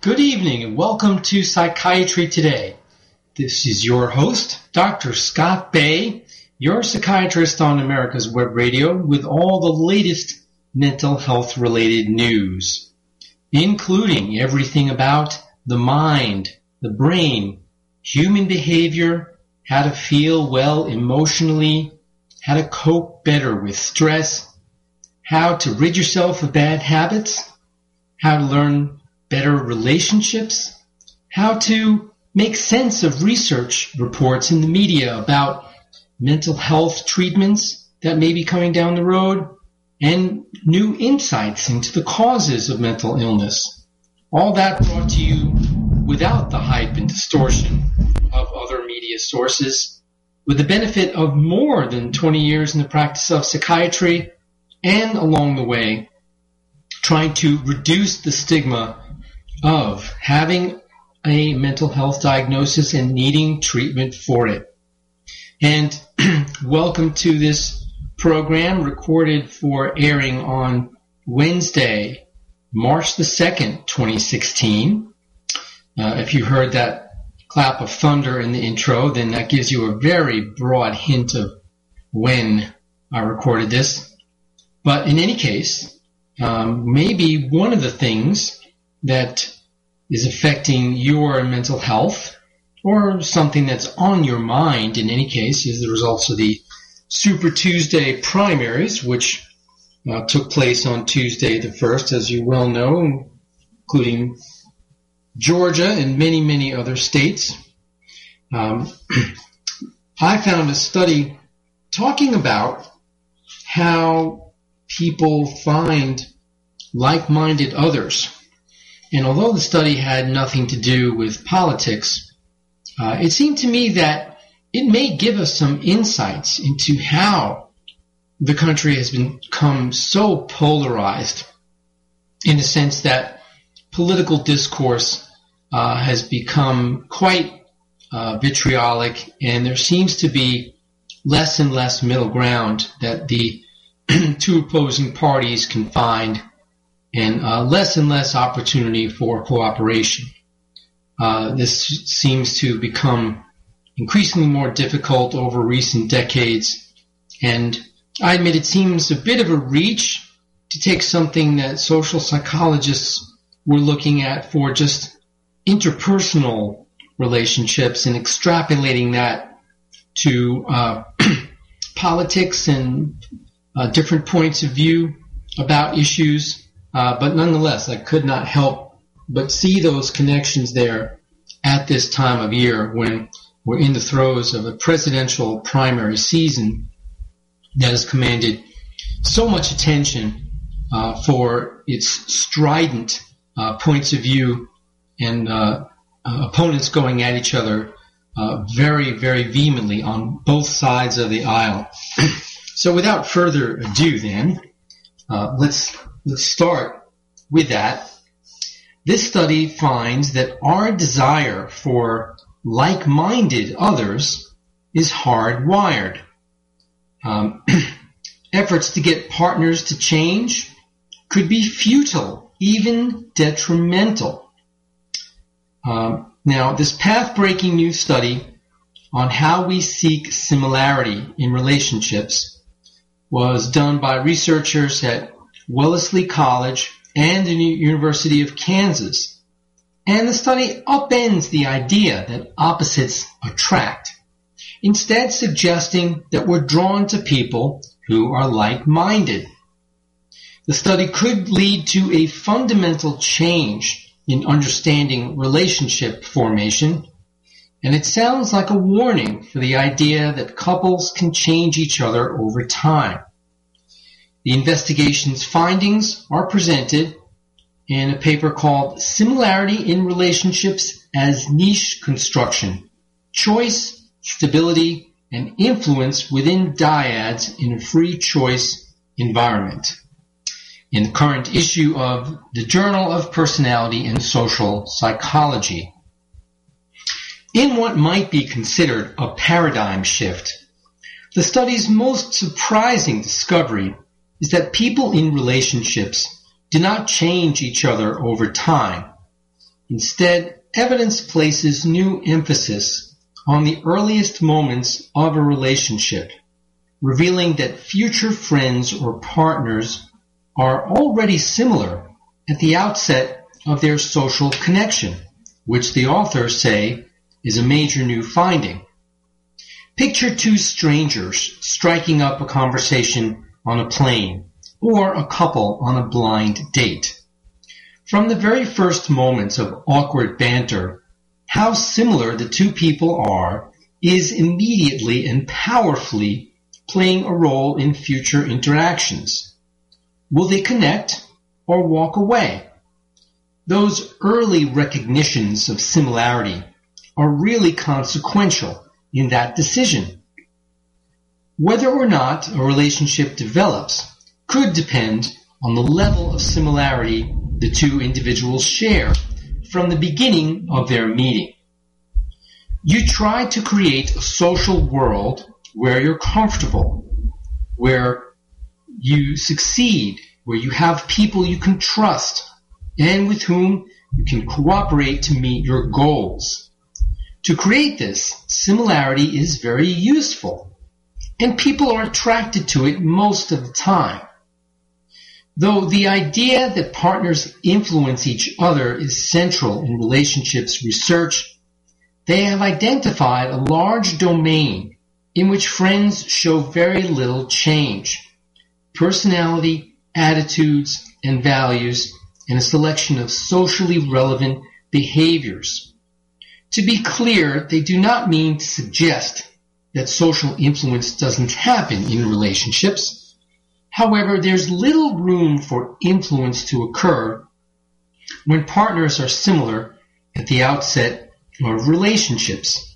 Good evening and welcome to Psychiatry Today. This is your host, Dr. Scott Bay, your psychiatrist on America's Web Radio with all the latest mental health related news, including everything about the mind, the brain, human behavior, how to feel well emotionally, how to cope better with stress, how to rid yourself of bad habits, how to learn better relationships, how to make sense of research reports in the media about mental health treatments that may be coming down the road, and new insights into the causes of mental illness. All that brought to you without the hype and distortion of other media sources, with the benefit of more than 20 years in the practice of psychiatry, and along the way, trying to reduce the stigma of having a mental health diagnosis and needing treatment for it. And welcome to this program recorded for airing on Wednesday, March the 2nd, 2016. Uh, if you heard that clap of thunder in the intro, then that gives you a very broad hint of when I recorded this. But in any case, um, maybe one of the things that is affecting your mental health or something that's on your mind in any case is the results of the Super Tuesday primaries, which uh, took place on Tuesday the 1st, as you well know, including Georgia and many, many other states. Um, I found a study talking about how people find like-minded others. And although the study had nothing to do with politics, uh, it seemed to me that it may give us some insights into how the country has become so polarized in the sense that political discourse uh, has become quite uh, vitriolic, and there seems to be less and less middle ground that the two opposing parties can find, and uh, less and less opportunity for cooperation. Uh, this seems to become increasingly more difficult over recent decades, and I admit it seems a bit of a reach to take something that social psychologists were looking at for just interpersonal relationships and extrapolating that to uh, politics and uh, different points of view about issues. Uh, but nonetheless, I could not help but see those connections there at this time of year when we're in the throes of a presidential primary season that has commanded so much attention uh, for its strident uh, points of view and uh, uh, opponents going at each other uh, very, very vehemently on both sides of the aisle. so, without further ado, then let's let's start with that. This study finds that our desire for like-minded others is hardwired. Um, efforts to get partners to change could be futile, even detrimental. Um, now, this path-breaking new study on how we seek similarity in relationships was done by researchers at Wellesley College and the University of Kansas. And the study upends the idea that opposites attract, instead suggesting that we're drawn to people who are like-minded. The study could lead to a fundamental change in understanding relationship formation, and it sounds like a warning for the idea that couples can change each other over time. The investigation's findings are presented in a paper called Similarity in Relationships as Niche Construction, Choice, Stability, and Influence Within Dyads in a Free Choice Environment in the current issue of the Journal of Personality and Social Psychology. In what might be considered a paradigm shift, the study's most surprising discovery is that people in relationships do not change each other over time, Instead, evidence places new emphasis on the earliest moments of a relationship, revealing that future friends or partners are already similar at the outset of their social connection, which the authors say is a major new finding. Picture two strangers striking up a conversation on a plane or a couple on a blind date. From the very first moments of awkward banter, how similar the two people are is immediately and powerfully playing a role in future interactions. Will they connect or walk away? Those early recognitions of similarity are really consequential in that decision. Whether or not a relationship develops could depend on the level of similarity the two individuals share from the beginning of their meeting. You try to create a social world where you're comfortable, where you succeed, where you have people you can trust, and with whom you can cooperate to meet your goals. To create this, similarity is very useful, and people are attracted to it most of the time. Though the idea that partners influence each other is central in relationships research, they have identified a large domain in which friends show very little change. Personality, attitudes, and values, and a selection of socially relevant behaviors. To be clear, they do not mean to suggest that social influence doesn't happen in relationships However, there's little room for influence to occur when partners are similar at the outset of relationships.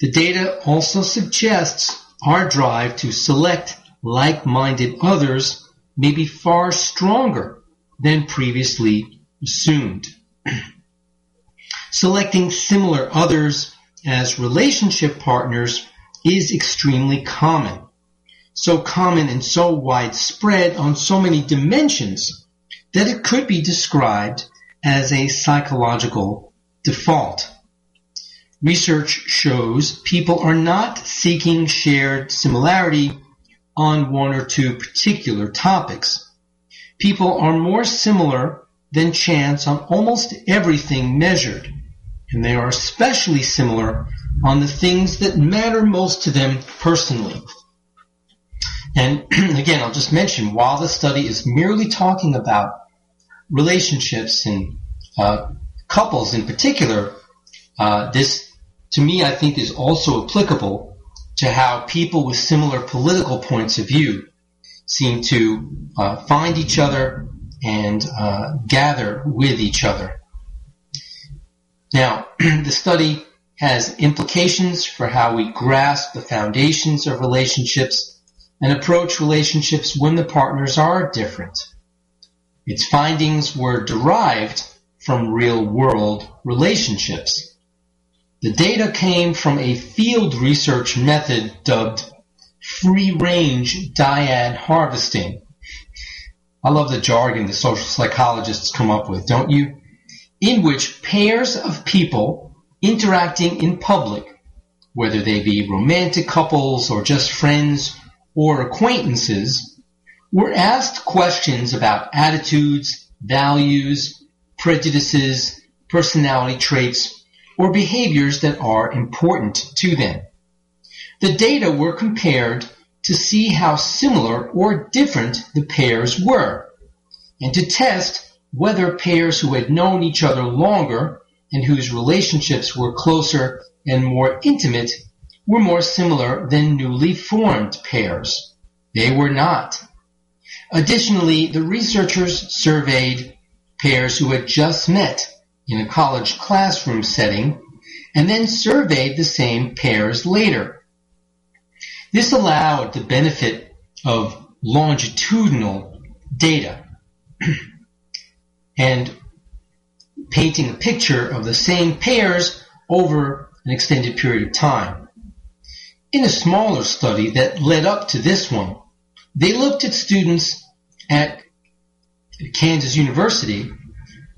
The data also suggests our drive to select like-minded others may be far stronger than previously assumed. Selecting similar others as relationship partners is extremely common so common and so widespread on so many dimensions that it could be described as a psychological default. Research shows people are not seeking shared similarity on one or two particular topics. People are more similar than chance on almost everything measured, and they are especially similar on the things that matter most to them personally. And again, I'll just mention, while the study is merely talking about relationships and uh, couples in particular, uh, this, to me, I think is also applicable to how people with similar political points of view seem to uh, find each other and uh, gather with each other. Now, the study has implications for how we grasp the foundations of relationships and approach relationships when the partners are different. Its findings were derived from real world relationships. The data came from a field research method dubbed free range dyad harvesting. I love the jargon the social psychologists come up with, don't you? In which pairs of people interacting in public, whether they be romantic couples or just friends or acquaintances were asked questions about attitudes, values, prejudices, personality traits, or behaviors that are important to them. The data were compared to see how similar or different the pairs were, and to test whether pairs who had known each other longer and whose relationships were closer and more intimate were more similar than newly formed pairs. They were not. Additionally, the researchers surveyed pairs who had just met in a college classroom setting and then surveyed the same pairs later. This allowed the benefit of longitudinal data and painting a picture of the same pairs over an extended period of time. In a smaller study that led up to this one, they looked at students at Kansas University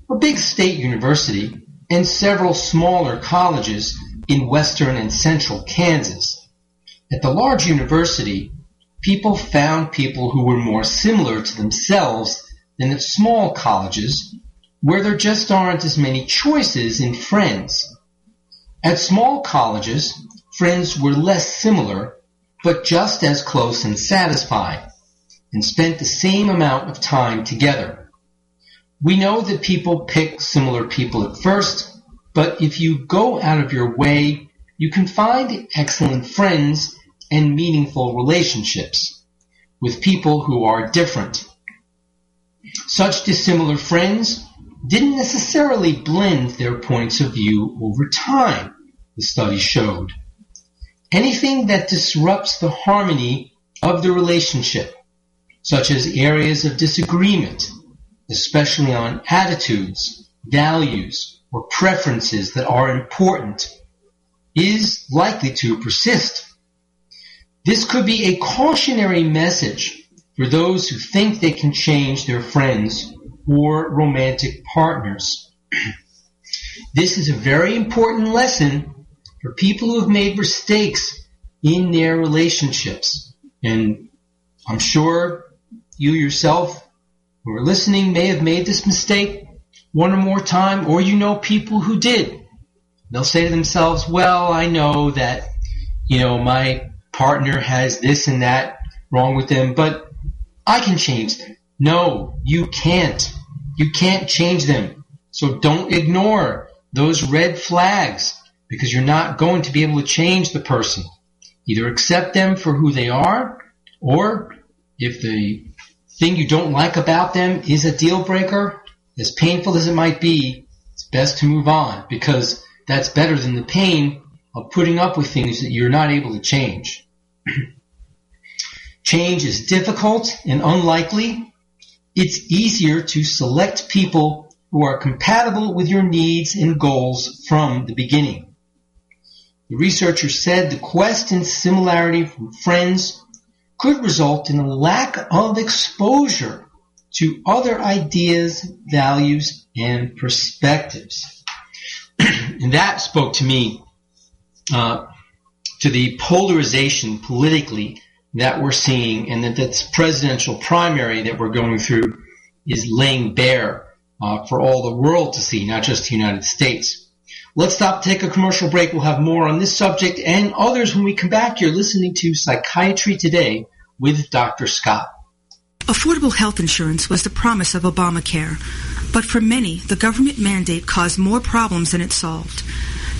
a big state university, and several smaller colleges in western and central Kansas. At the large university, people found people who were more similar to themselves than at small colleges, where there just aren't as many choices in friends. At small colleges, friends were less similar, but just as close and satisfied, and spent the same amount of time together. We know that people pick similar people at first, but if you go out of your way, you can find excellent friends and meaningful relationships with people who are different. Such dissimilar friends didn't necessarily blend their points of view over time, the study showed. Anything that disrupts the harmony of the relationship, such as areas of disagreement, especially on attitudes, values, or preferences that are important, is likely to persist. This could be a cautionary message for those who think they can change their friends or romantic partners. this is a very important lesson for people who have made mistakes in their relationships. And I'm sure you yourself who are listening may have made this mistake one or more time, or you know people who did. They'll say to themselves, well, I know that, you know, my partner has this and that wrong with them, but I can change them. No, you can't. You can't change them. So don't ignore those red flags because you're not going to be able to change the person. Either accept them for who they are or if the thing you don't like about them is a deal breaker, as painful as it might be, it's best to move on because that's better than the pain of putting up with things that you're not able to change. Change is difficult and unlikely. It's easier to select people who are compatible with your needs and goals from the beginning. The researcher said the quest and similarity from friends could result in a lack of exposure to other ideas, values, and perspectives. and that spoke to me uh, to the polarization politically that we're seeing and that this presidential primary that we're going through is laying bare uh, for all the world to see, not just the United States. Let's stop, take a commercial break. We'll have more on this subject and others when we come back. You're listening to Psychiatry Today with Dr. Scott. Affordable health insurance was the promise of Obamacare, but for many, the government mandate caused more problems than it solved.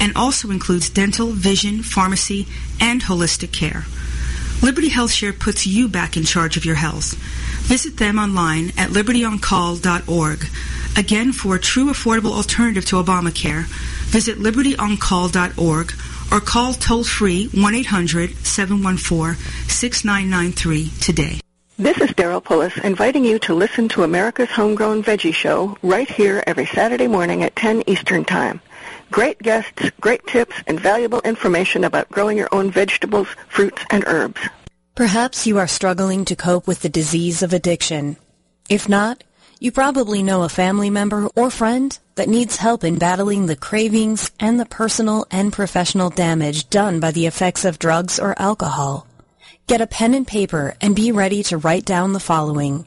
and also includes dental, vision, pharmacy, and holistic care. Liberty HealthShare puts you back in charge of your health. Visit them online at libertyoncall.org. Again, for a true affordable alternative to Obamacare, visit libertyoncall.org or call toll-free 1-800-714-6993 today. This is Daryl Pullis inviting you to listen to America's Homegrown Veggie Show right here every Saturday morning at 10 Eastern Time. Great guests, great tips, and valuable information about growing your own vegetables, fruits, and herbs. Perhaps you are struggling to cope with the disease of addiction. If not, you probably know a family member or friend that needs help in battling the cravings and the personal and professional damage done by the effects of drugs or alcohol. Get a pen and paper and be ready to write down the following.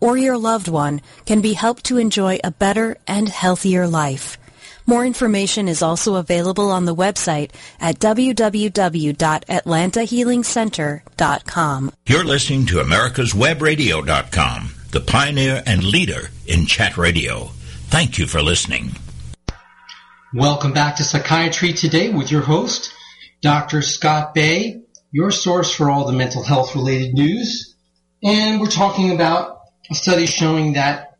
or your loved one can be helped to enjoy a better and healthier life. More information is also available on the website at www.atlantahealingcenter.com. You're listening to americaswebradio.com, the pioneer and leader in chat radio. Thank you for listening. Welcome back to Psychiatry Today with your host, Dr. Scott Bay, your source for all the mental health related news. And we're talking about a study showing that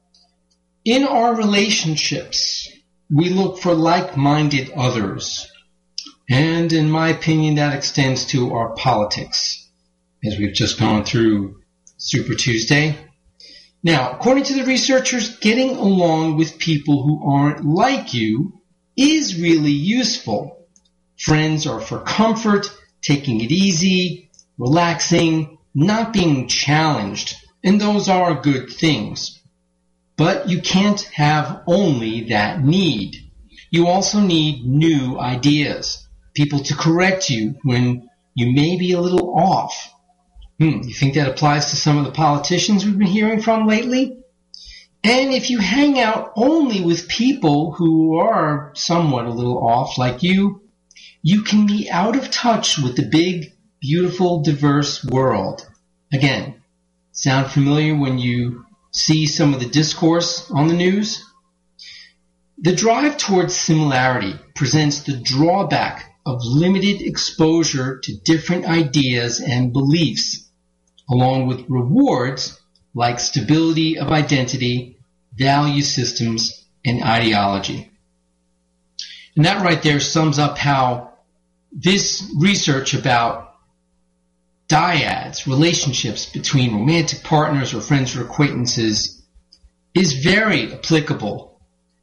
in our relationships, we look for like-minded others. And in my opinion, that extends to our politics, as we've just gone through Super Tuesday. Now, according to the researchers, getting along with people who aren't like you is really useful. Friends are for comfort, taking it easy, relaxing, not being challenged, and those are good things. But you can't have only that need. You also need new ideas, people to correct you when you may be a little off. Hmm, you think that applies to some of the politicians we've been hearing from lately? And if you hang out only with people who are somewhat a little off like you, you can be out of touch with the big, beautiful, diverse world. Again, sound familiar when you see some of the discourse on the news? The drive towards similarity presents the drawback of limited exposure to different ideas and beliefs, along with rewards like stability of identity, value systems, and ideology. And that right there sums up how this research about dyads, relationships between romantic partners or friends or acquaintances, is very applicable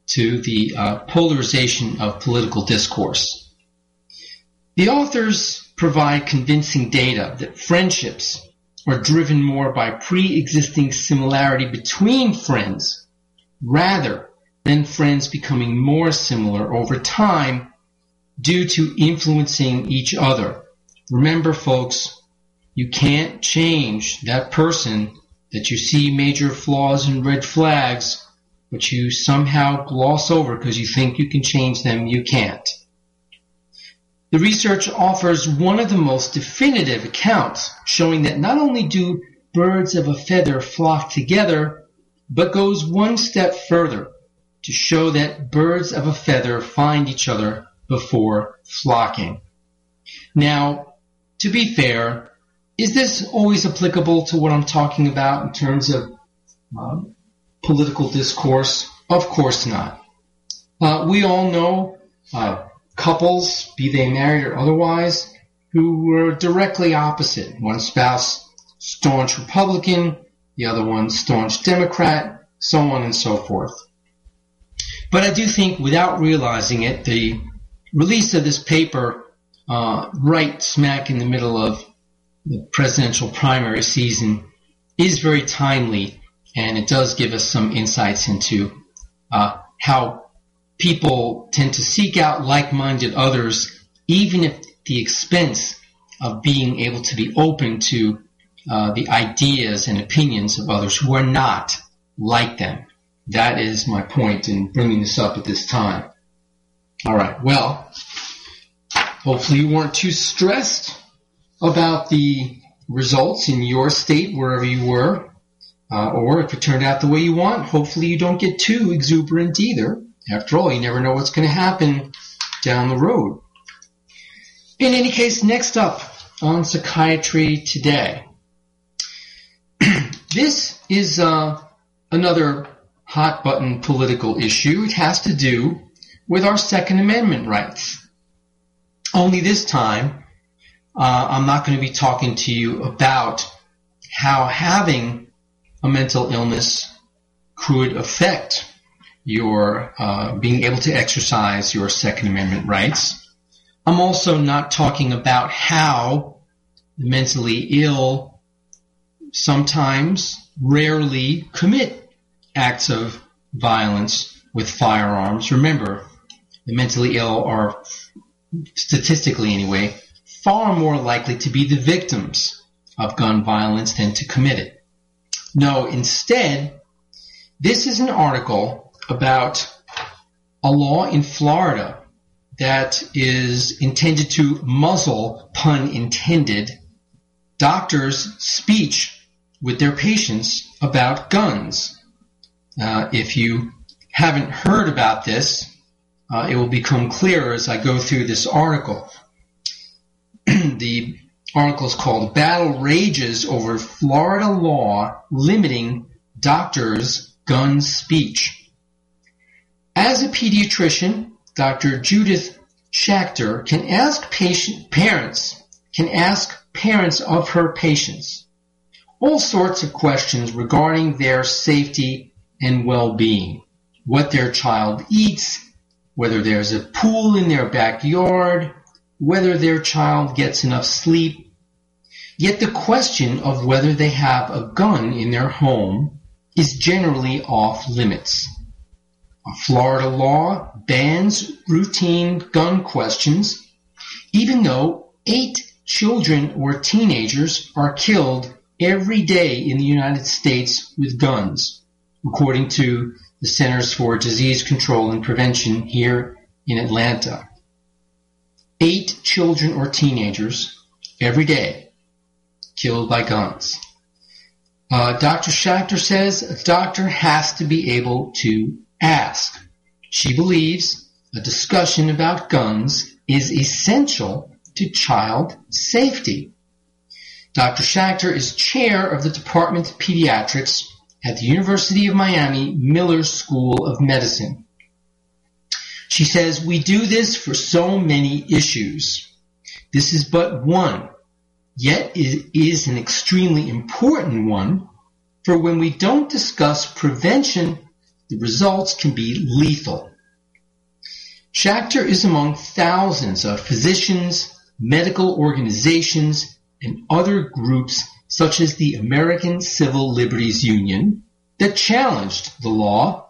to the uh, polarization of political discourse. The authors provide convincing data that friendships are driven more by pre-existing similarity between friends rather than friends becoming more similar over time due to influencing each other. Remember folks, you can't change that person that you see major flaws and red flags, but you somehow gloss over because you think you can change them. You can't. The research offers one of the most definitive accounts showing that not only do birds of a feather flock together, but goes one step further to show that birds of a feather find each other before flocking. Now, to be fair, is this always applicable to what I'm talking about in terms of uh, political discourse? Of course not. Uh, we all know uh, couples, be they married or otherwise, who were directly opposite. One spouse, staunch Republican, the other one, staunch Democrat, so on and so forth. But I do think, without realizing it, the release of this paper uh, right smack in the middle of the presidential primary season is very timely, and it does give us some insights into uh, how people tend to seek out like-minded others, even at the expense of being able to be open to uh, the ideas and opinions of others who are not like them. That is my point in bringing this up at this time. All right. Well, hopefully you weren't too stressed about the results in your state, wherever you were, uh, or if it turned out the way you want, hopefully you don't get too exuberant either. After all, you never know what's going to happen down the road. In any case, next up on Psychiatry Today. this is uh, another hot button political issue. It has to do with our Second Amendment rights. Only this time, uh, I'm not going to be talking to you about how having a mental illness could affect your uh, being able to exercise your Second Amendment rights. I'm also not talking about how the mentally ill sometimes rarely commit acts of violence with firearms. Remember, the mentally ill are statistically anyway far more likely to be the victims of gun violence than to commit it. No, instead, this is an article about a law in Florida that is intended to muzzle, pun intended, doctors' speech with their patients about guns. Uh, if you haven't heard about this, uh, it will become clearer as I go through this article. The article is called Battle Rages Over Florida Law Limiting Doctors' Gun Speech. As a pediatrician, Dr. Judith Schaechter can ask patient, parents can ask parents of her patients all sorts of questions regarding their safety and well-being, what their child eats, whether there's a pool in their backyard, whether their child gets enough sleep. Yet the question of whether they have a gun in their home is generally off limits. A Florida law bans routine gun questions, even though eight children or teenagers are killed every day in the United States with guns, according to the Centers for Disease Control and Prevention here in Atlanta. Eight children or teenagers every day killed by guns. Uh, Dr. Schaechter says a doctor has to be able to ask. She believes a discussion about guns is essential to child safety. Dr. Schaechter is chair of the Department of Pediatrics at the University of Miami Miller School of Medicine. She says, we do this for so many issues. This is but one, yet it is an extremely important one, for when we don't discuss prevention, the results can be lethal. Schaechter is among thousands of physicians, medical organizations, and other groups such as the American Civil Liberties Union that challenged the law,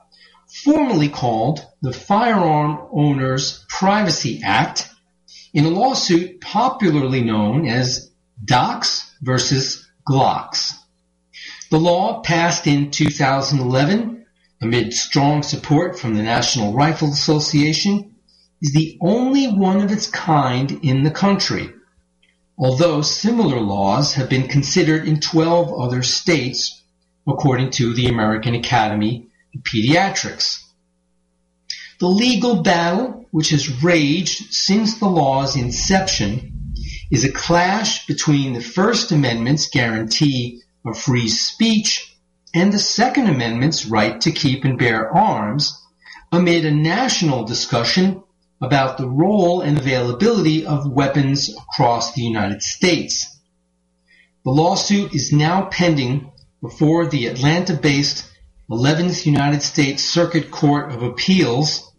formerly called the Firearm Owners Privacy Act, in a lawsuit popularly known as Docs versus Glocks. The law passed in 2011 amid strong support from the National Rifle Association is the only one of its kind in the country although similar laws have been considered in 12 other states, according to the American Academy Pediatrics. The legal battle, which has raged since the law's inception, is a clash between the First Amendment's guarantee of free speech and the Second Amendment's right to keep and bear arms amid a national discussion about the role and availability of weapons across the United States. The lawsuit is now pending before the Atlanta-based 11th United States Circuit Court of Appeals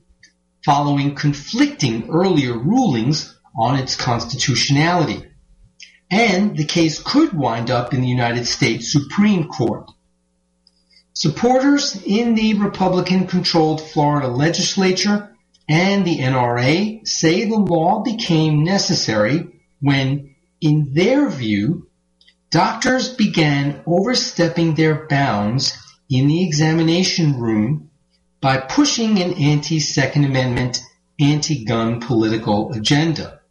following conflicting earlier rulings on its constitutionality. And the case could wind up in the United States Supreme Court. Supporters in the Republican-controlled Florida legislature and the NRA say the law became necessary when, in their view, doctors began overstepping their bounds in the examination room by pushing an anti-Second Amendment, anti-gun political agenda.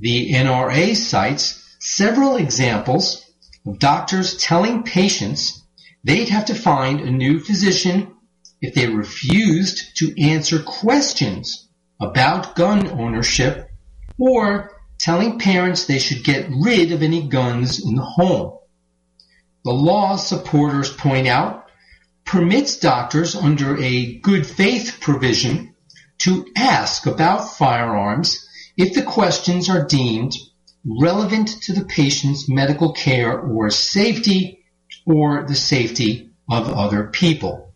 The NRA cites several examples of doctors telling patients they'd have to find a new physician if they refused to answer questions about gun ownership or telling parents they should get rid of any guns in the home. The law, supporters point out, permits doctors under a good faith provision to ask about firearms if the questions are deemed relevant to the patient's medical care or safety or the safety of other people.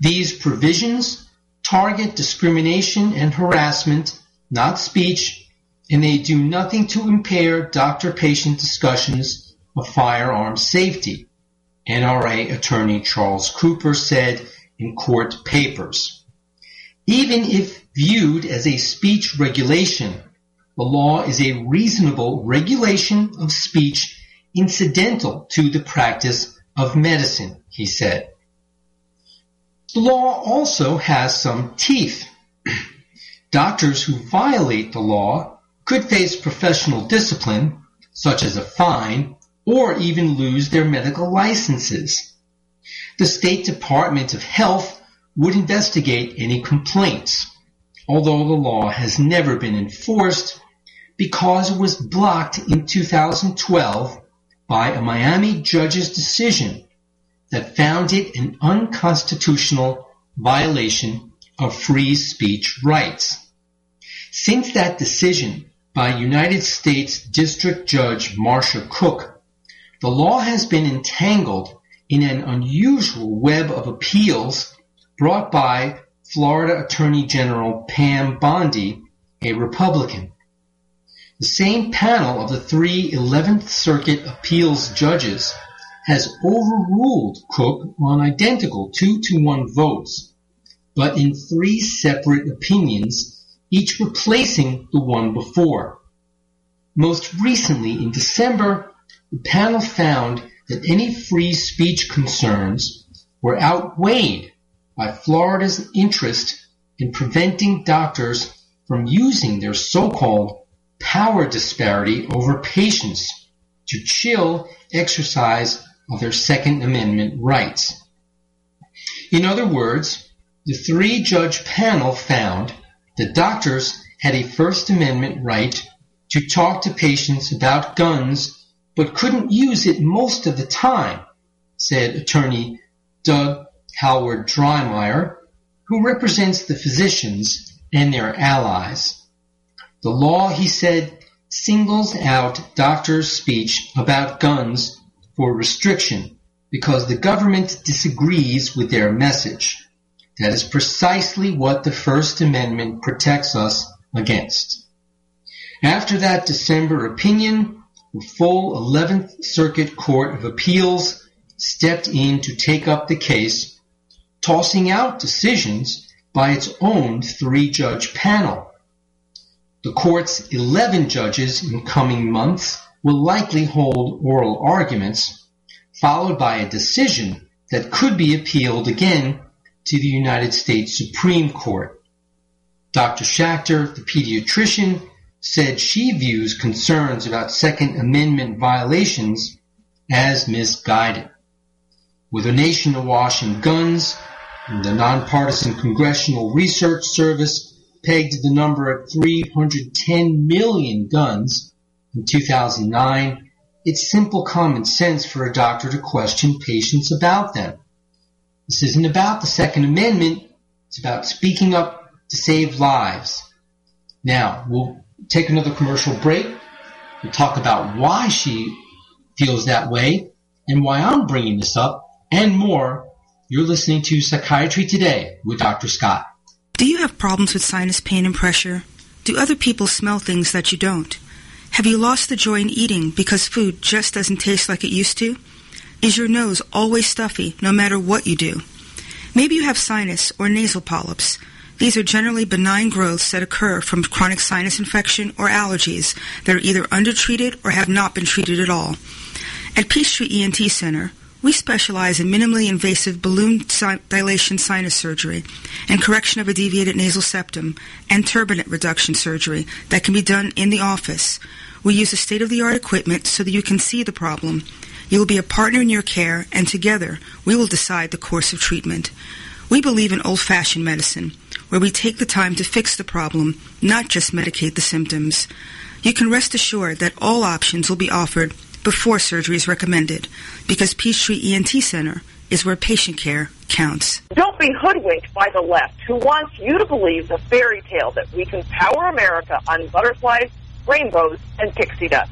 These provisions target discrimination and harassment, not speech, and they do nothing to impair doctor-patient discussions of firearm safety, NRA attorney Charles Cooper said in court papers. Even if viewed as a speech regulation, the law is a reasonable regulation of speech incidental to the practice of medicine, he said. The law also has some teeth. Doctors who violate the law could face professional discipline, such as a fine, or even lose their medical licenses. The State Department of Health would investigate any complaints, although the law has never been enforced because it was blocked in 2012 by a Miami judge's decision that found it an unconstitutional violation of free speech rights. Since that decision by United States District Judge Marcia Cooke, the law has been entangled in an unusual web of appeals brought by Florida Attorney General Pam Bondi, a Republican. The same panel of the three 11th Circuit appeals judges has overruled Cooke on identical two to one votes, but in three separate opinions, each replacing the one before. Most recently, in December, the panel found that any free speech concerns were outweighed by Florida's interest in preventing doctors from using their so-called power disparity over patients to chill exercise of their Second Amendment rights. In other words, the three-judge panel found that doctors had a First Amendment right to talk to patients about guns but couldn't use it most of the time, said attorney Doug Hallward-Driemeier, who represents the physicians and their allies. The law, he said, singles out doctors' speech about guns for restriction because the government disagrees with their message. That is precisely what the First Amendment protects us against. After that December opinion, full 11th Circuit Court of Appeals stepped in to take up the case, tossing out decisions by its own three-judge panel. The court's 11 judges in coming months will likely hold oral arguments, followed by a decision that could be appealed again to the United States Supreme Court. Dr. Schaechter, the pediatrician, said she views concerns about Second Amendment violations as misguided. With a nation awash in guns, and the nonpartisan Congressional Research Service pegged the number at 310 million guns in 2009, it's simple common sense for a doctor to question patients about them. This isn't about the Second Amendment, it's about speaking up to save lives. Now, we'll take another commercial break. We'll talk about why she feels that way and why I'm bringing this up and more. You're listening to Psychiatry Today with Dr. Scott. Do you have problems with sinus pain and pressure? Do other people smell things that you don't? Have you lost the joy in eating because food just doesn't taste like it used to? Is your nose always stuffy no matter what you do? Maybe you have sinus or nasal polyps. These are generally benign growths that occur from chronic sinus infection or allergies that are either undertreated or have not been treated at all. At Peachtree ENT Center, we specialize in minimally invasive balloon dilation sinus surgery and correction of a deviated nasal septum and turbinate reduction surgery that can be done in the office. We use state-of-the-art equipment so that you can see the problem. You will be a partner in your care, and together we will decide the course of treatment. We believe in old-fashioned medicine, where we take the time to fix the problem, not just medicate the symptoms. You can rest assured that all options will be offered before surgery is recommended because Peachtree ENT Center is where patient care counts. Don't be hoodwinked by the left who wants you to believe the fairy tale that we can power America on butterflies, rainbows, and pixie dust.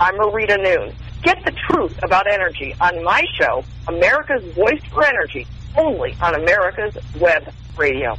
I'm Marita Noon. Get the truth about energy on my show, America's Voice for Energy, only on America's Web Radio.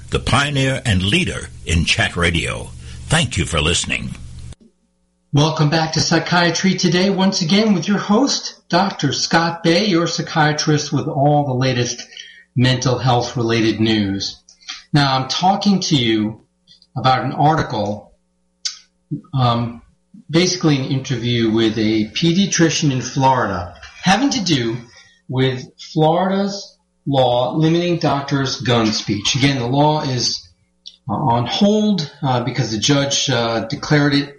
the pioneer and leader in chat radio. Thank you for listening. Welcome back to Psychiatry Today, once again with your host, Dr. Scott Bay, your psychiatrist with all the latest mental health related news. Now, I'm talking to you about an article, um, basically an interview with a pediatrician in Florida, having to do with Florida's law limiting doctors' gun speech. Again, the law is uh, on hold uh, because the judge uh, declared it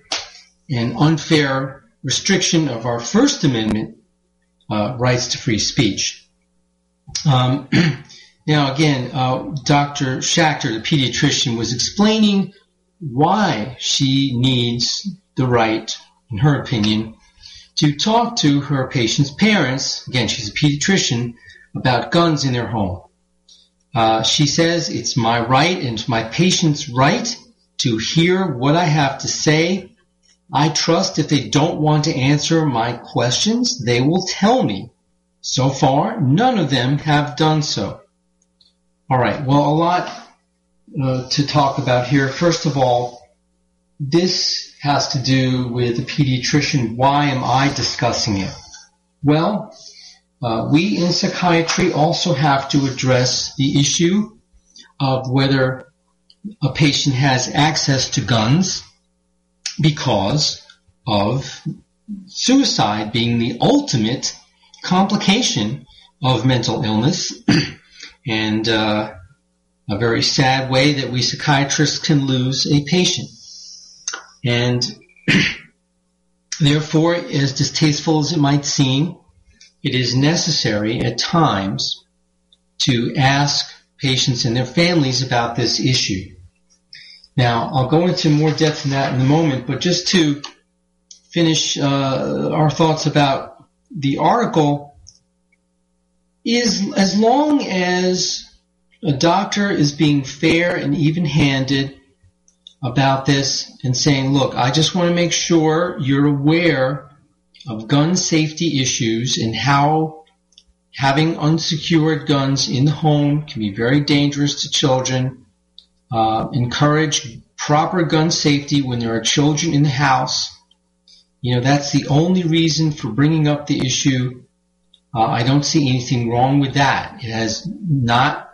an unfair restriction of our First Amendment uh, rights to free speech. Um, now, again, uh, Dr. Schaechter, the pediatrician, was explaining why she needs the right, in her opinion, to talk to her patient's parents. Again, she's a pediatrician about guns in their home. Uh, she says it's my right and my patient's right to hear what I have to say I trust if they don't want to answer my questions, they will tell me. So far, none of them have done so. All right. Well, a lot uh, to talk about here. First of all, this has to do with the pediatrician. Why am I discussing it? Well, we in psychiatry also have to address the issue of whether a patient has access to guns because of suicide being the ultimate complication of mental illness and uh, a very sad way that we psychiatrists can lose a patient. And therefore, as distasteful as it might seem, it is necessary at times to ask patients and their families about this issue. Now, I'll go into more depth in that in a moment, but just to finish uh, our thoughts about the article, is as long as a doctor is being fair and even-handed about this and saying, look, I just want to make sure you're aware of gun safety issues and how having unsecured guns in the home can be very dangerous to children uh, encourage proper gun safety when there are children in the house. You know, that's the only reason for bringing up the issue. Uh, I don't see anything wrong with that. It has not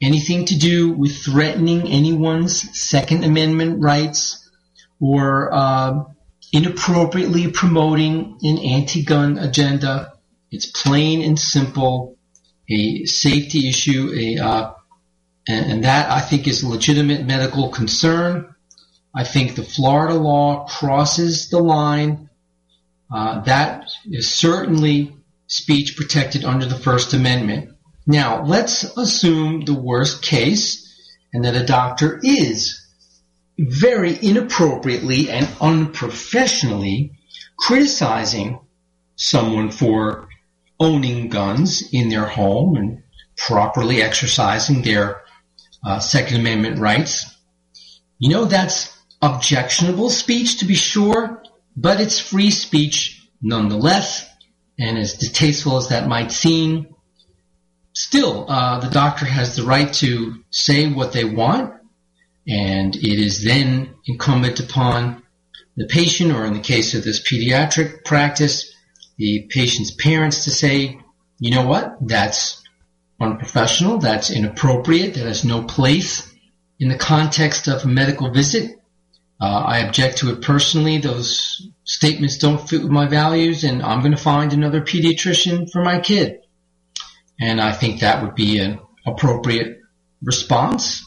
anything to do with threatening anyone's Second Amendment rights or uh, inappropriately promoting an anti-gun agenda. It's plain and simple a safety issue, a uh, and, and that I think is a legitimate medical concern. I think the Florida law crosses the line. Uh, that is certainly speech protected under the First Amendment. Now, let's assume the worst case and that a doctor is very inappropriately and unprofessionally criticizing someone for owning guns in their home and properly exercising their uh, Second Amendment rights. You know, that's objectionable speech to be sure, but it's free speech nonetheless. And as distasteful as that might seem, still, uh, the doctor has the right to say what they want, and it is then incumbent upon the patient, or in the case of this pediatric practice, the patient's parents to say, you know what, that's unprofessional, that's inappropriate, that has no place in the context of a medical visit. Uh, I object to it personally. Those statements don't fit with my values, and I'm going to find another pediatrician for my kid. And I think that would be an appropriate response.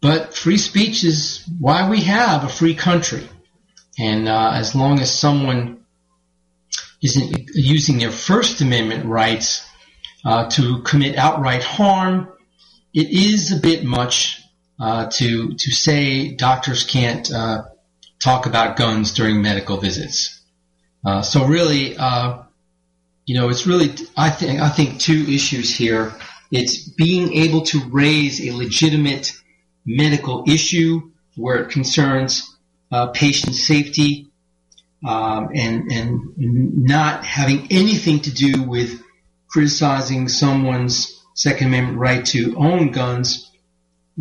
But free speech is why we have a free country. And uh, as long as someone isn't using their First Amendment rights uh, to commit outright harm it is a bit much uh, to to say doctors can't uh, talk about guns during medical visits. Uh, so really, uh, you know, it's really I think I think two issues here. It's being able to raise a legitimate medical issue where it concerns uh, patient safety um, and and not having anything to do with criticizing someone's Second Amendment right to own guns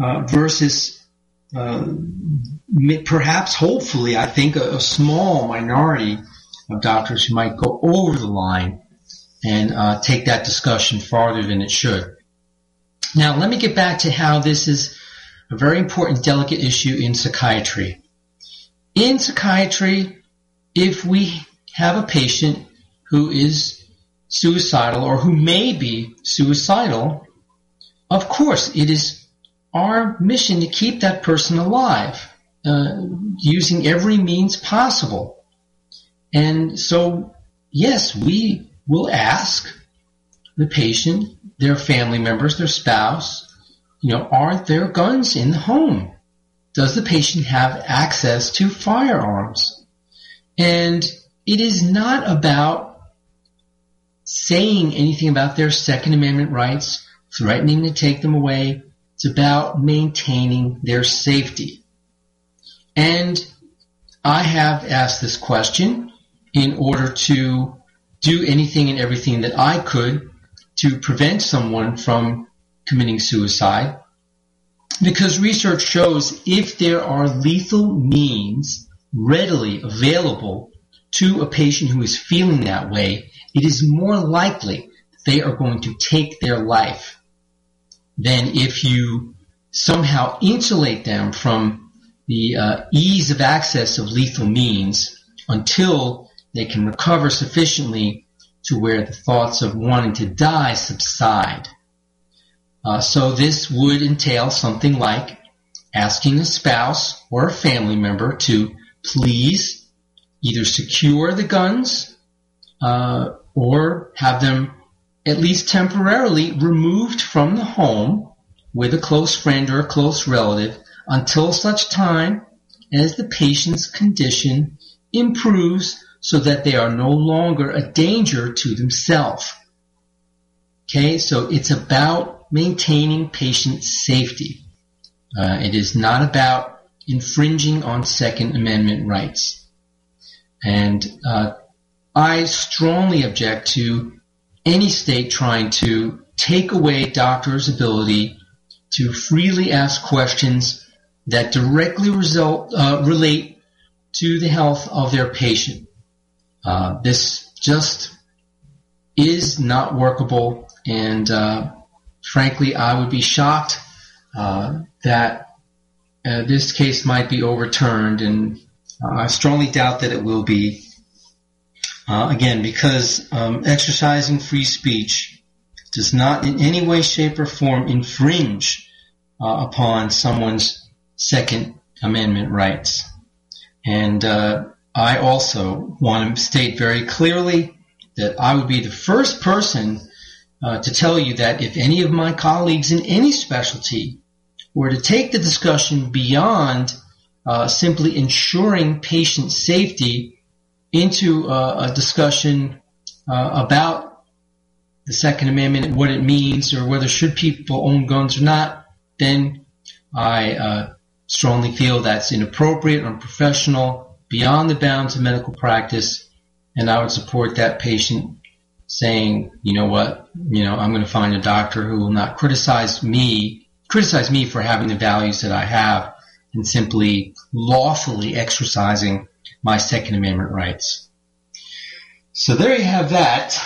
uh, versus uh, perhaps, hopefully, I think a, a, small minority of doctors who might go over the line and uh, take that discussion farther than it should. Now, let me get back to how this is a very important, delicate issue in psychiatry. In psychiatry, if we have a patient who is suicidal or who may be suicidal, of course it is our mission to keep that person alive uh, using every means possible. And so, yes, we will ask the patient, their family members, their spouse, you know, are there guns in the home? Does the patient have access to firearms? And it is not about saying anything about their Second Amendment rights, threatening to take them away. It's about maintaining their safety. And I have asked this question in order to do anything and everything that I could to prevent someone from committing suicide. Because research shows if there are lethal means readily available to a patient who is feeling that way, it is more likely they are going to take their life than if you somehow insulate them from the uh, ease of access of lethal means until they can recover sufficiently to where the thoughts of wanting to die subside. Uh, so this would entail something like asking a spouse or a family member to please either secure the guns uh, or have them at least temporarily removed from the home with a close friend or a close relative until such time as the patient's condition improves so that they are no longer a danger to themselves. Okay, so it's about maintaining patient safety. Uh, it is not about infringing on Second Amendment rights. And uh, I strongly object to any state trying to take away doctors' ability to freely ask questions that directly result uh, relate to the health of their patient. Uh, this just is not workable, and uh, frankly, I would be shocked uh, that uh, this case might be overturned, and uh, I strongly doubt that it will be. Uh, again, because um, exercising free speech does not in any way, shape, or form infringe uh, upon someone's Second Amendment rights. And uh, I also want to state very clearly that I would be the first person uh, to tell you that if any of my colleagues in any specialty were to take the discussion beyond uh, simply ensuring patient safety into uh, a discussion uh, about the Second Amendment and what it means, or whether should people own guns or not, then I uh, strongly feel that's inappropriate, unprofessional, beyond the bounds of medical practice, and I would support that patient saying, you know what, you know, I'm going to find a doctor who will not criticize me criticize me for having the values that I have and simply lawfully exercising my Second Amendment rights. So there you have that.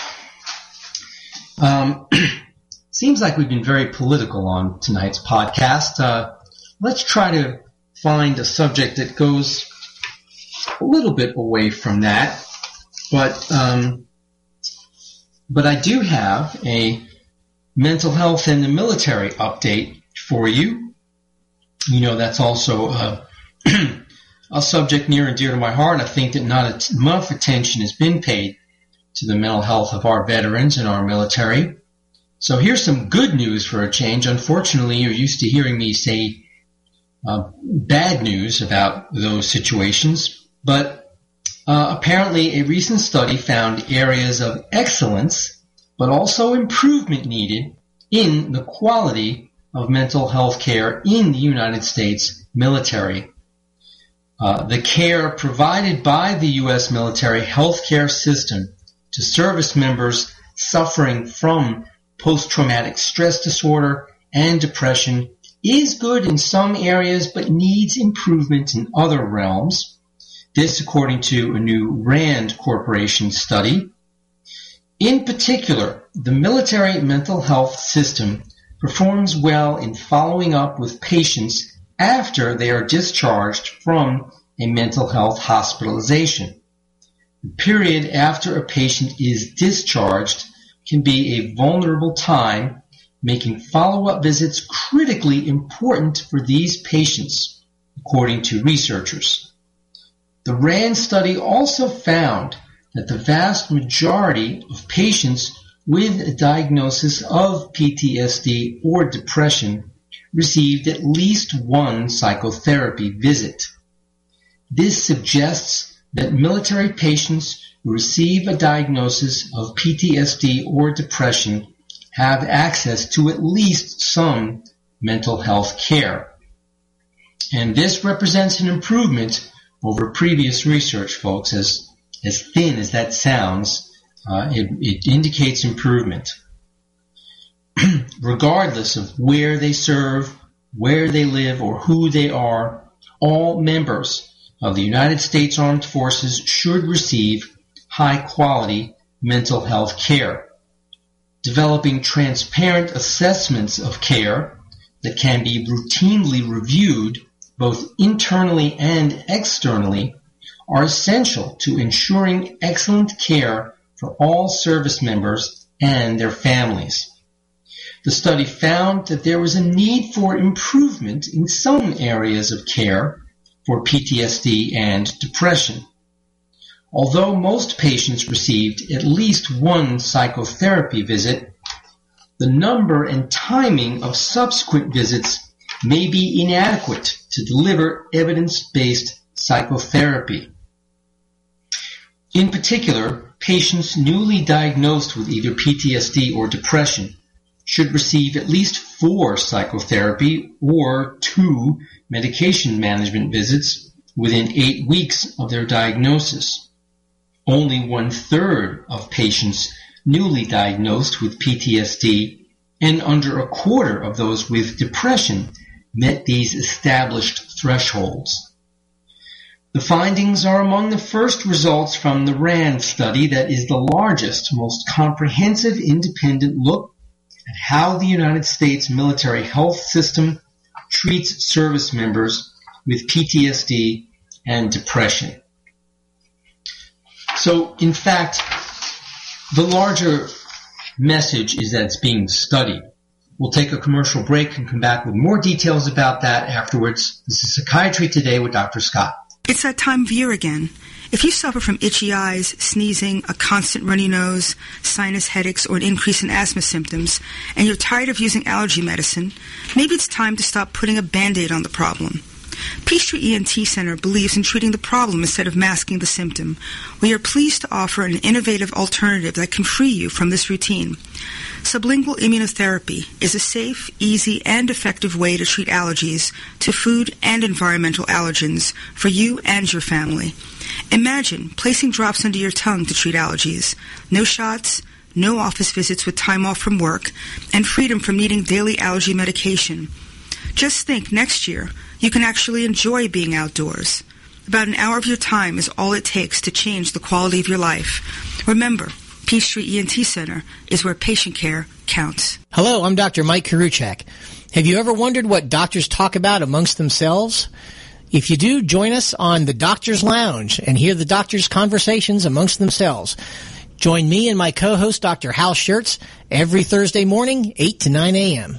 Um, seems like we've been very political on tonight's podcast. Uh, let's try to find a subject that goes a little bit away from that, but um, but I do have a mental health in the military update for you. You know, that's also a, a subject near and dear to my heart. I think that not enough attention has been paid to the mental health of our veterans and our military. So here's some good news for a change. Unfortunately, you're used to hearing me say uh, bad news about those situations, but uh, apparently a recent study found areas of excellence, but also improvement needed in the quality of mental health care in the United States military. Uh, the care provided by the U.S. military healthcare system to service members suffering from post-traumatic stress disorder and depression is good in some areas but needs improvement in other realms. This according to a new RAND Corporation study. In particular, the military mental health system performs well in following up with patients after they are discharged from a mental health hospitalization. The period after a patient is discharged can be a vulnerable time, making follow-up visits critically important for these patients, according to researchers. The RAND study also found that the vast majority of patients with a diagnosis of PTSD or depression received at least one psychotherapy visit. This suggests that military patients who receive a diagnosis of PTSD or depression have access to at least some mental health care. And this represents an improvement over previous research, folks, as, as thin as that sounds, uh, it, it indicates improvement. Regardless of where they serve, where they live, or who they are, all members of the United States Armed Forces should receive high quality mental health care. Developing transparent assessments of care that can be routinely reviewed both internally and externally are essential to ensuring excellent care for all service members and their families. The study found that there was a need for improvement in some areas of care for PTSD and depression. Although most patients received at least one psychotherapy visit, the number and timing of subsequent visits may be inadequate to deliver evidence-based psychotherapy. In particular, patients newly diagnosed with either PTSD or depression should receive at least four psychotherapy or two medication management visits within eight weeks of their diagnosis. Only one third of patients newly diagnosed with PTSD and under a quarter of those with depression met these established thresholds. The findings are among the first results from the RAND study that is the largest, most comprehensive independent look at how the United States military health system treats service members with PTSD and depression. So, in fact, the larger message is that it's being studied. We'll take a commercial break and come back with more details about that afterwards. This is Psychiatry Today with Dr. Scott. It's that time of year again. If you suffer from itchy eyes, sneezing, a constant runny nose, sinus headaches, or an increase in asthma symptoms, and you're tired of using allergy medicine, maybe it's time to stop putting a band-aid on the problem. Peachtree ENT Center believes in treating the problem instead of masking the symptom. We are pleased to offer an innovative alternative that can free you from this routine. Sublingual immunotherapy is a safe, easy, and effective way to treat allergies to food and environmental allergens for you and your family. Imagine placing drops under your tongue to treat allergies. No shots, no office visits with time off from work, and freedom from needing daily allergy medication. Just think next year you can actually enjoy being outdoors. About an hour of your time is all it takes to change the quality of your life. Remember, Peachtree ENT Center is where patient care counts. Hello, I'm Dr. Mike Karuchak. Have you ever wondered what doctors talk about amongst themselves? If you do, join us on the Doctor's Lounge and hear the doctors' conversations amongst themselves. Join me and my co-host, Dr. Hal Schertz, every Thursday morning, 8 to 9 a.m.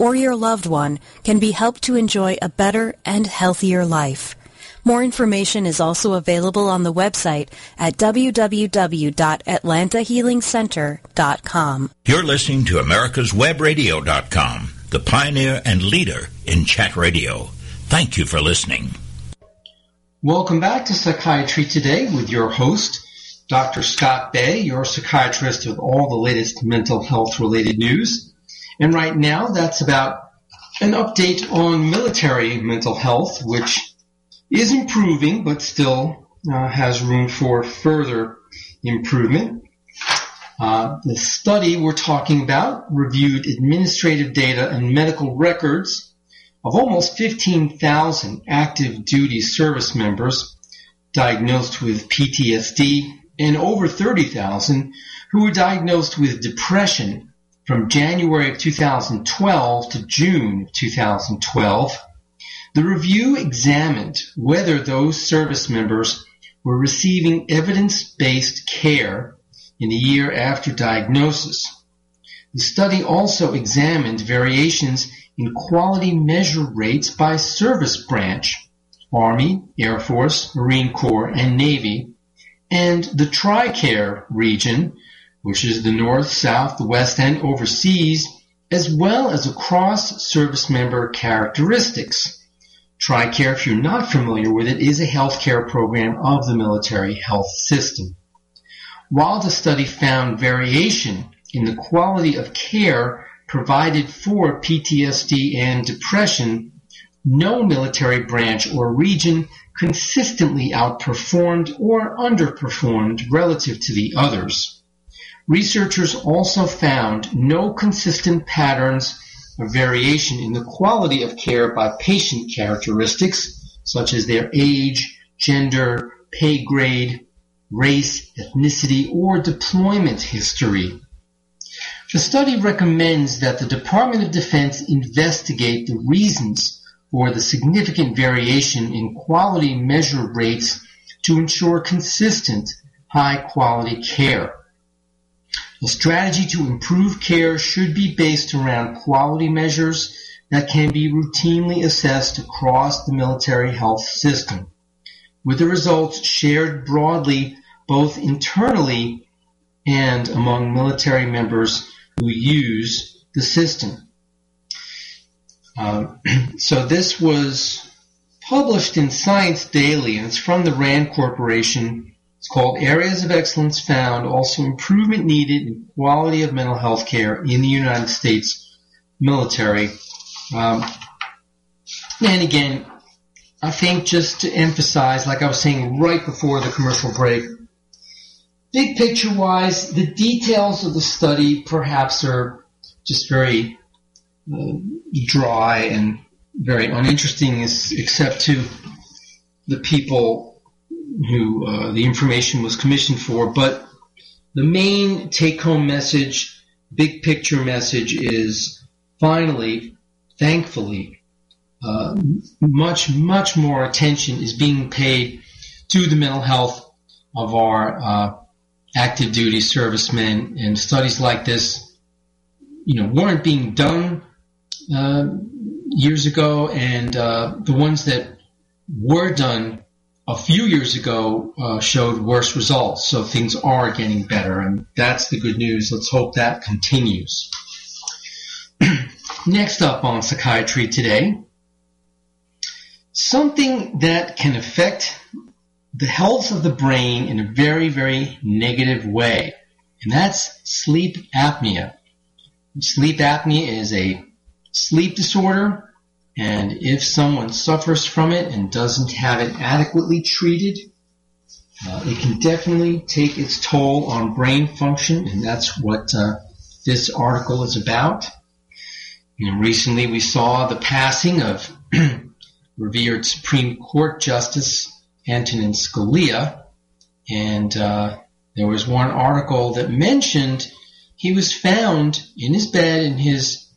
or your loved one can be helped to enjoy a better and healthier life. More information is also available on the website at www.atlantahealingcenter.com. You're listening to americaswebradio.com, the pioneer and leader in chat radio. Thank you for listening. Welcome back to Psychiatry Today with your host, Dr. Scott Bay, your psychiatrist with all the latest mental health related news. And right now, that's about an update on military mental health, which is improving, but still uh, has room for further improvement. Uh, the study we're talking about reviewed administrative data and medical records of almost 15,000 active duty service members diagnosed with PTSD and over 30,000 who were diagnosed with depression from January of 2012 to June of 2012, the review examined whether those service members were receiving evidence-based care in the year after diagnosis. The study also examined variations in quality measure rates by service branch, Army, Air Force, Marine Corps, and Navy, and the TRICARE region which is the North, South, the West, and overseas, as well as across service member characteristics. TRICARE, if you're not familiar with it, is a healthcare program of the military health system. While the study found variation in the quality of care provided for PTSD and depression, no military branch or region consistently outperformed or underperformed relative to the others. Researchers also found no consistent patterns of variation in the quality of care by patient characteristics, such as their age, gender, pay grade, race, ethnicity, or deployment history. The study recommends that the Department of Defense investigate the reasons for the significant variation in quality measure rates to ensure consistent, high quality care. The strategy to improve care should be based around quality measures that can be routinely assessed across the military health system, with the results shared broadly both internally and among military members who use the system. Uh, so this was published in Science Daily, and it's from the RAND Corporation it's called Areas of Excellence Found, also improvement needed in quality of mental health care in the United States military. Um, and again, I think just to emphasize, like I was saying right before the commercial break, big picture wise, the details of the study perhaps are just very uh, dry and very uninteresting, except to the people who uh, the information was commissioned for. But the main take-home message, big picture message is finally, thankfully, uh, much, much more attention is being paid to the mental health of our uh, active duty servicemen and studies like this, you know, weren't being done uh, years ago and uh, the ones that were done a few years ago uh, showed worse results. So things are getting better, and that's the good news. Let's hope that continues. Next up on psychiatry today, something that can affect the health of the brain in a very, very negative way, and that's sleep apnea. Sleep apnea is a sleep disorder And if someone suffers from it and doesn't have it adequately treated, uh, it can definitely take its toll on brain function, and that's what uh, this article is about. And recently we saw the passing of revered Supreme Court Justice Antonin Scalia, and uh, there was one article that mentioned he was found in his bed in his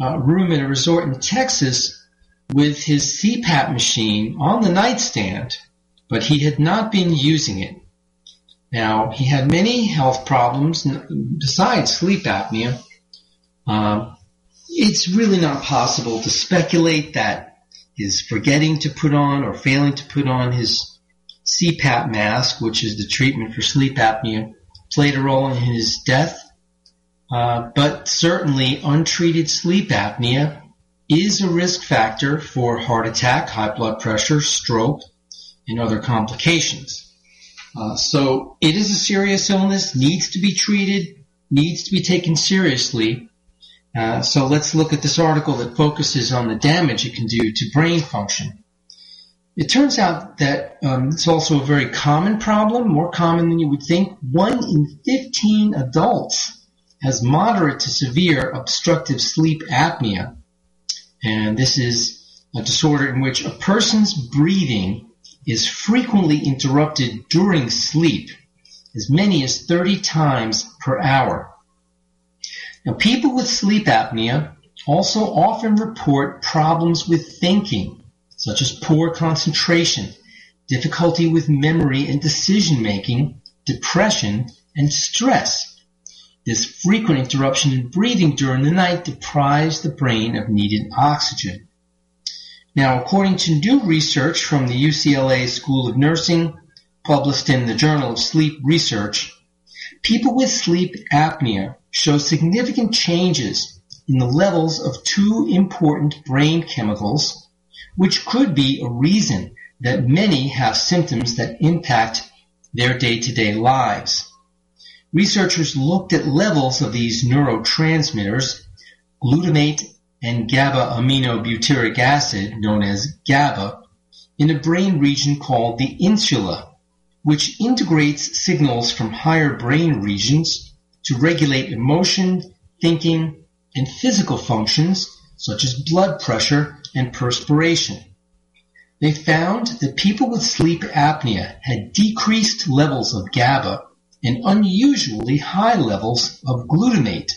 uh, room at a resort in Texas with his CPAP machine on the nightstand, but he had not been using it. Now, he had many health problems besides sleep apnea. Um, it's really not possible to speculate that his forgetting to put on or failing to put on his CPAP mask, which is the treatment for sleep apnea, played a role in his death. Uh, but certainly untreated sleep apnea is a risk factor for heart attack, high blood pressure, stroke, and other complications. Uh, so it is a serious illness, needs to be treated, needs to be taken seriously. Uh, so let's look at this article that focuses on the damage it can do to brain function. It turns out that um, it's also a very common problem, more common than you would think. One in 15 adults has moderate to severe obstructive sleep apnea. And this is a disorder in which a person's breathing is frequently interrupted during sleep, as many as 30 times per hour. Now, people with sleep apnea also often report problems with thinking, such as poor concentration, difficulty with memory and decision making, depression, and stress. This frequent interruption in breathing during the night deprives the brain of needed oxygen. Now, according to new research from the UCLA School of Nursing, published in the Journal of Sleep Research, people with sleep apnea show significant changes in the levels of two important brain chemicals, which could be a reason that many have symptoms that impact their day-to-day lives. Researchers looked at levels of these neurotransmitters, glutamate and gamma-aminobutyric acid, known as GABA, in a brain region called the insula, which integrates signals from higher brain regions to regulate emotion, thinking, and physical functions such as blood pressure and perspiration. They found that people with sleep apnea had decreased levels of GABA and unusually high levels of glutamate.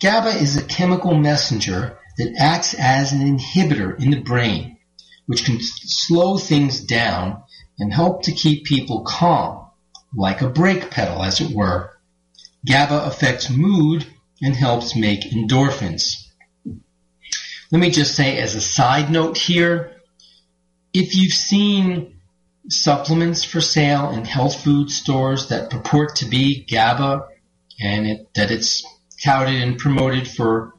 GABA is a chemical messenger that acts as an inhibitor in the brain, which can slow things down and help to keep people calm, like a brake pedal as it were. GABA affects mood and helps make endorphins. Let me just say as a side note here, if you've seen supplements for sale in health food stores that purport to be GABA and it, that it's touted and promoted for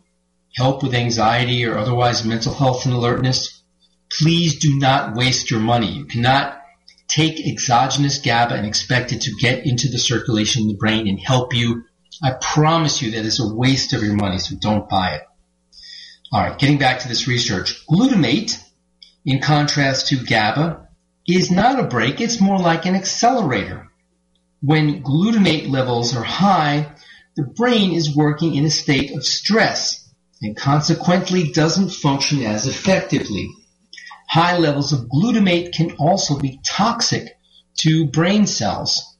help with anxiety or otherwise mental health and alertness, please do not waste your money. You cannot take exogenous GABA and expect it to get into the circulation in the brain and help you. I promise you that is a waste of your money, so don't buy it. Alright, getting back to this research. Glutamate, in contrast to GABA, is not a brake, it's more like an accelerator. When glutamate levels are high, the brain is working in a state of stress and consequently doesn't function as effectively. High levels of glutamate can also be toxic to brain cells.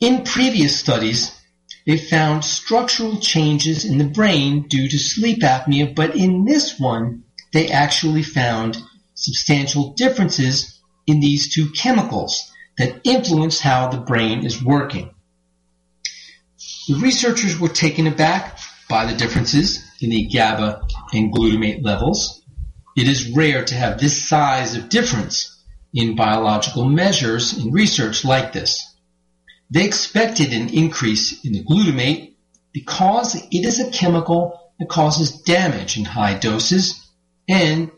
In previous studies, they found structural changes in the brain due to sleep apnea, but in this one, they actually found substantial differences in these two chemicals that influence how the brain is working. The researchers were taken aback by the differences in the GABA and glutamate levels. It is rare to have this size of difference in biological measures in research like this. They expected an increase in the glutamate because it is a chemical that causes damage in high doses and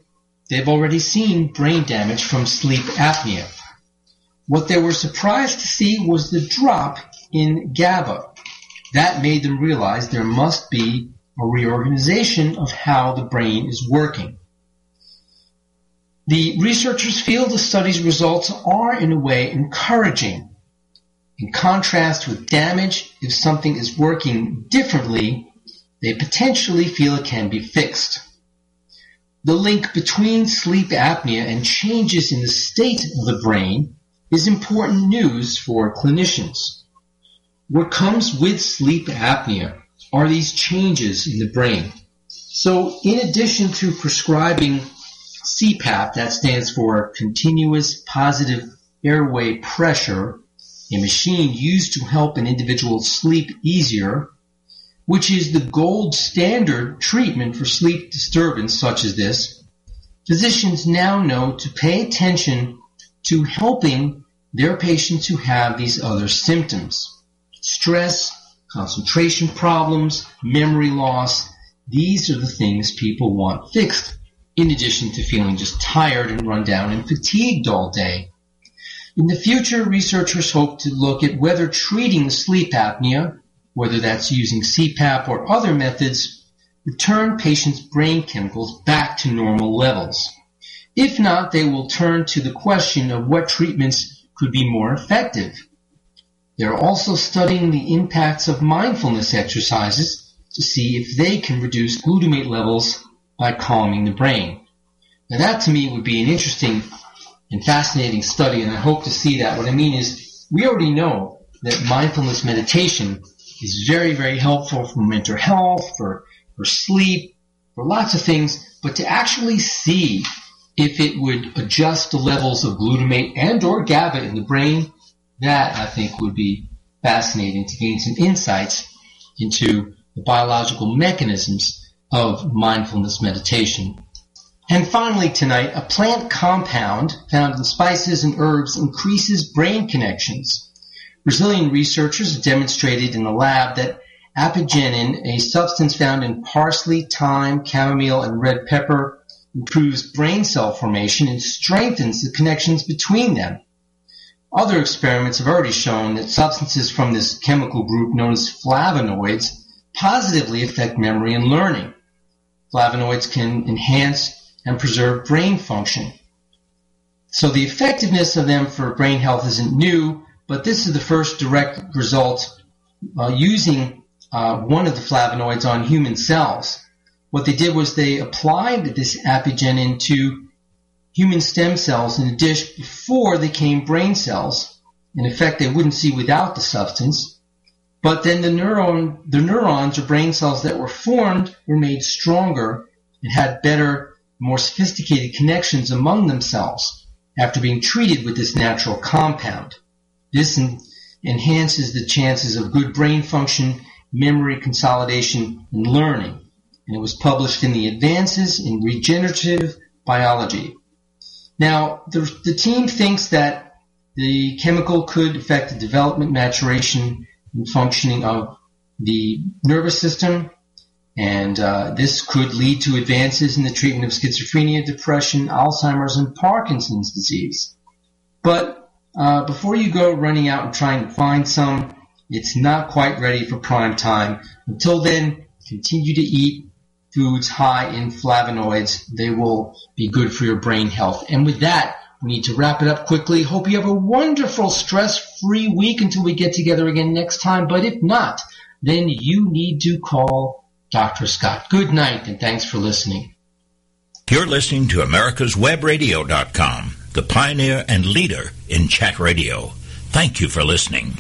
They've already seen brain damage from sleep apnea. What they were surprised to see was the drop in GABA. That made them realize there must be a reorganization of how the brain is working. The researchers feel the study's results are in a way encouraging. In contrast with damage, if something is working differently, they potentially feel it can be fixed. The link between sleep apnea and changes in the state of the brain is important news for clinicians. What comes with sleep apnea are these changes in the brain. So in addition to prescribing CPAP, that stands for continuous positive airway pressure, a machine used to help an individual sleep easier, which is the gold standard treatment for sleep disturbance such as this, physicians now know to pay attention to helping their patients who have these other symptoms. Stress, concentration problems, memory loss, these are the things people want fixed, in addition to feeling just tired and run down and fatigued all day. In the future, researchers hope to look at whether treating sleep apnea, whether that's using CPAP or other methods, return patients' brain chemicals back to normal levels. If not, they will turn to the question of what treatments could be more effective. They're also studying the impacts of mindfulness exercises to see if they can reduce glutamate levels by calming the brain. Now that to me would be an interesting and fascinating study and I hope to see that. What I mean is we already know that mindfulness meditation is very, very helpful for mental health, for, for sleep, for lots of things, but to actually see if it would adjust the levels of glutamate and or GABA in the brain, that I think would be fascinating to gain some insights into the biological mechanisms of mindfulness meditation. And finally tonight, a plant compound found in spices and herbs increases brain connections. Brazilian researchers demonstrated in the lab that apigenin, a substance found in parsley, thyme, chamomile, and red pepper, improves brain cell formation and strengthens the connections between them. Other experiments have already shown that substances from this chemical group known as flavonoids positively affect memory and learning. Flavonoids can enhance and preserve brain function. So the effectiveness of them for brain health isn't new, but this is the first direct result uh, using uh, one of the flavonoids on human cells. What they did was they applied this apigenin to human stem cells in a dish before they came brain cells. In effect, they wouldn't see without the substance. But then the neuron, the neurons or brain cells that were formed were made stronger and had better, more sophisticated connections among themselves after being treated with this natural compound. This en- enhances the chances of good brain function, memory consolidation, and learning. And it was published in the Advances in Regenerative Biology. Now, the, the team thinks that the chemical could affect the development, maturation, and functioning of the nervous system, and uh, this could lead to advances in the treatment of schizophrenia, depression, Alzheimer's, and Parkinson's disease. But uh, before you go running out and trying to find some, it's not quite ready for prime time. Until then, continue to eat foods high in flavonoids. They will be good for your brain health. And with that, we need to wrap it up quickly. Hope you have a wonderful stress-free week until we get together again next time. But if not, then you need to call Dr. Scott. Good night and thanks for listening. You're listening to americaswebradio.com, the pioneer and leader in chat radio. Thank you for listening.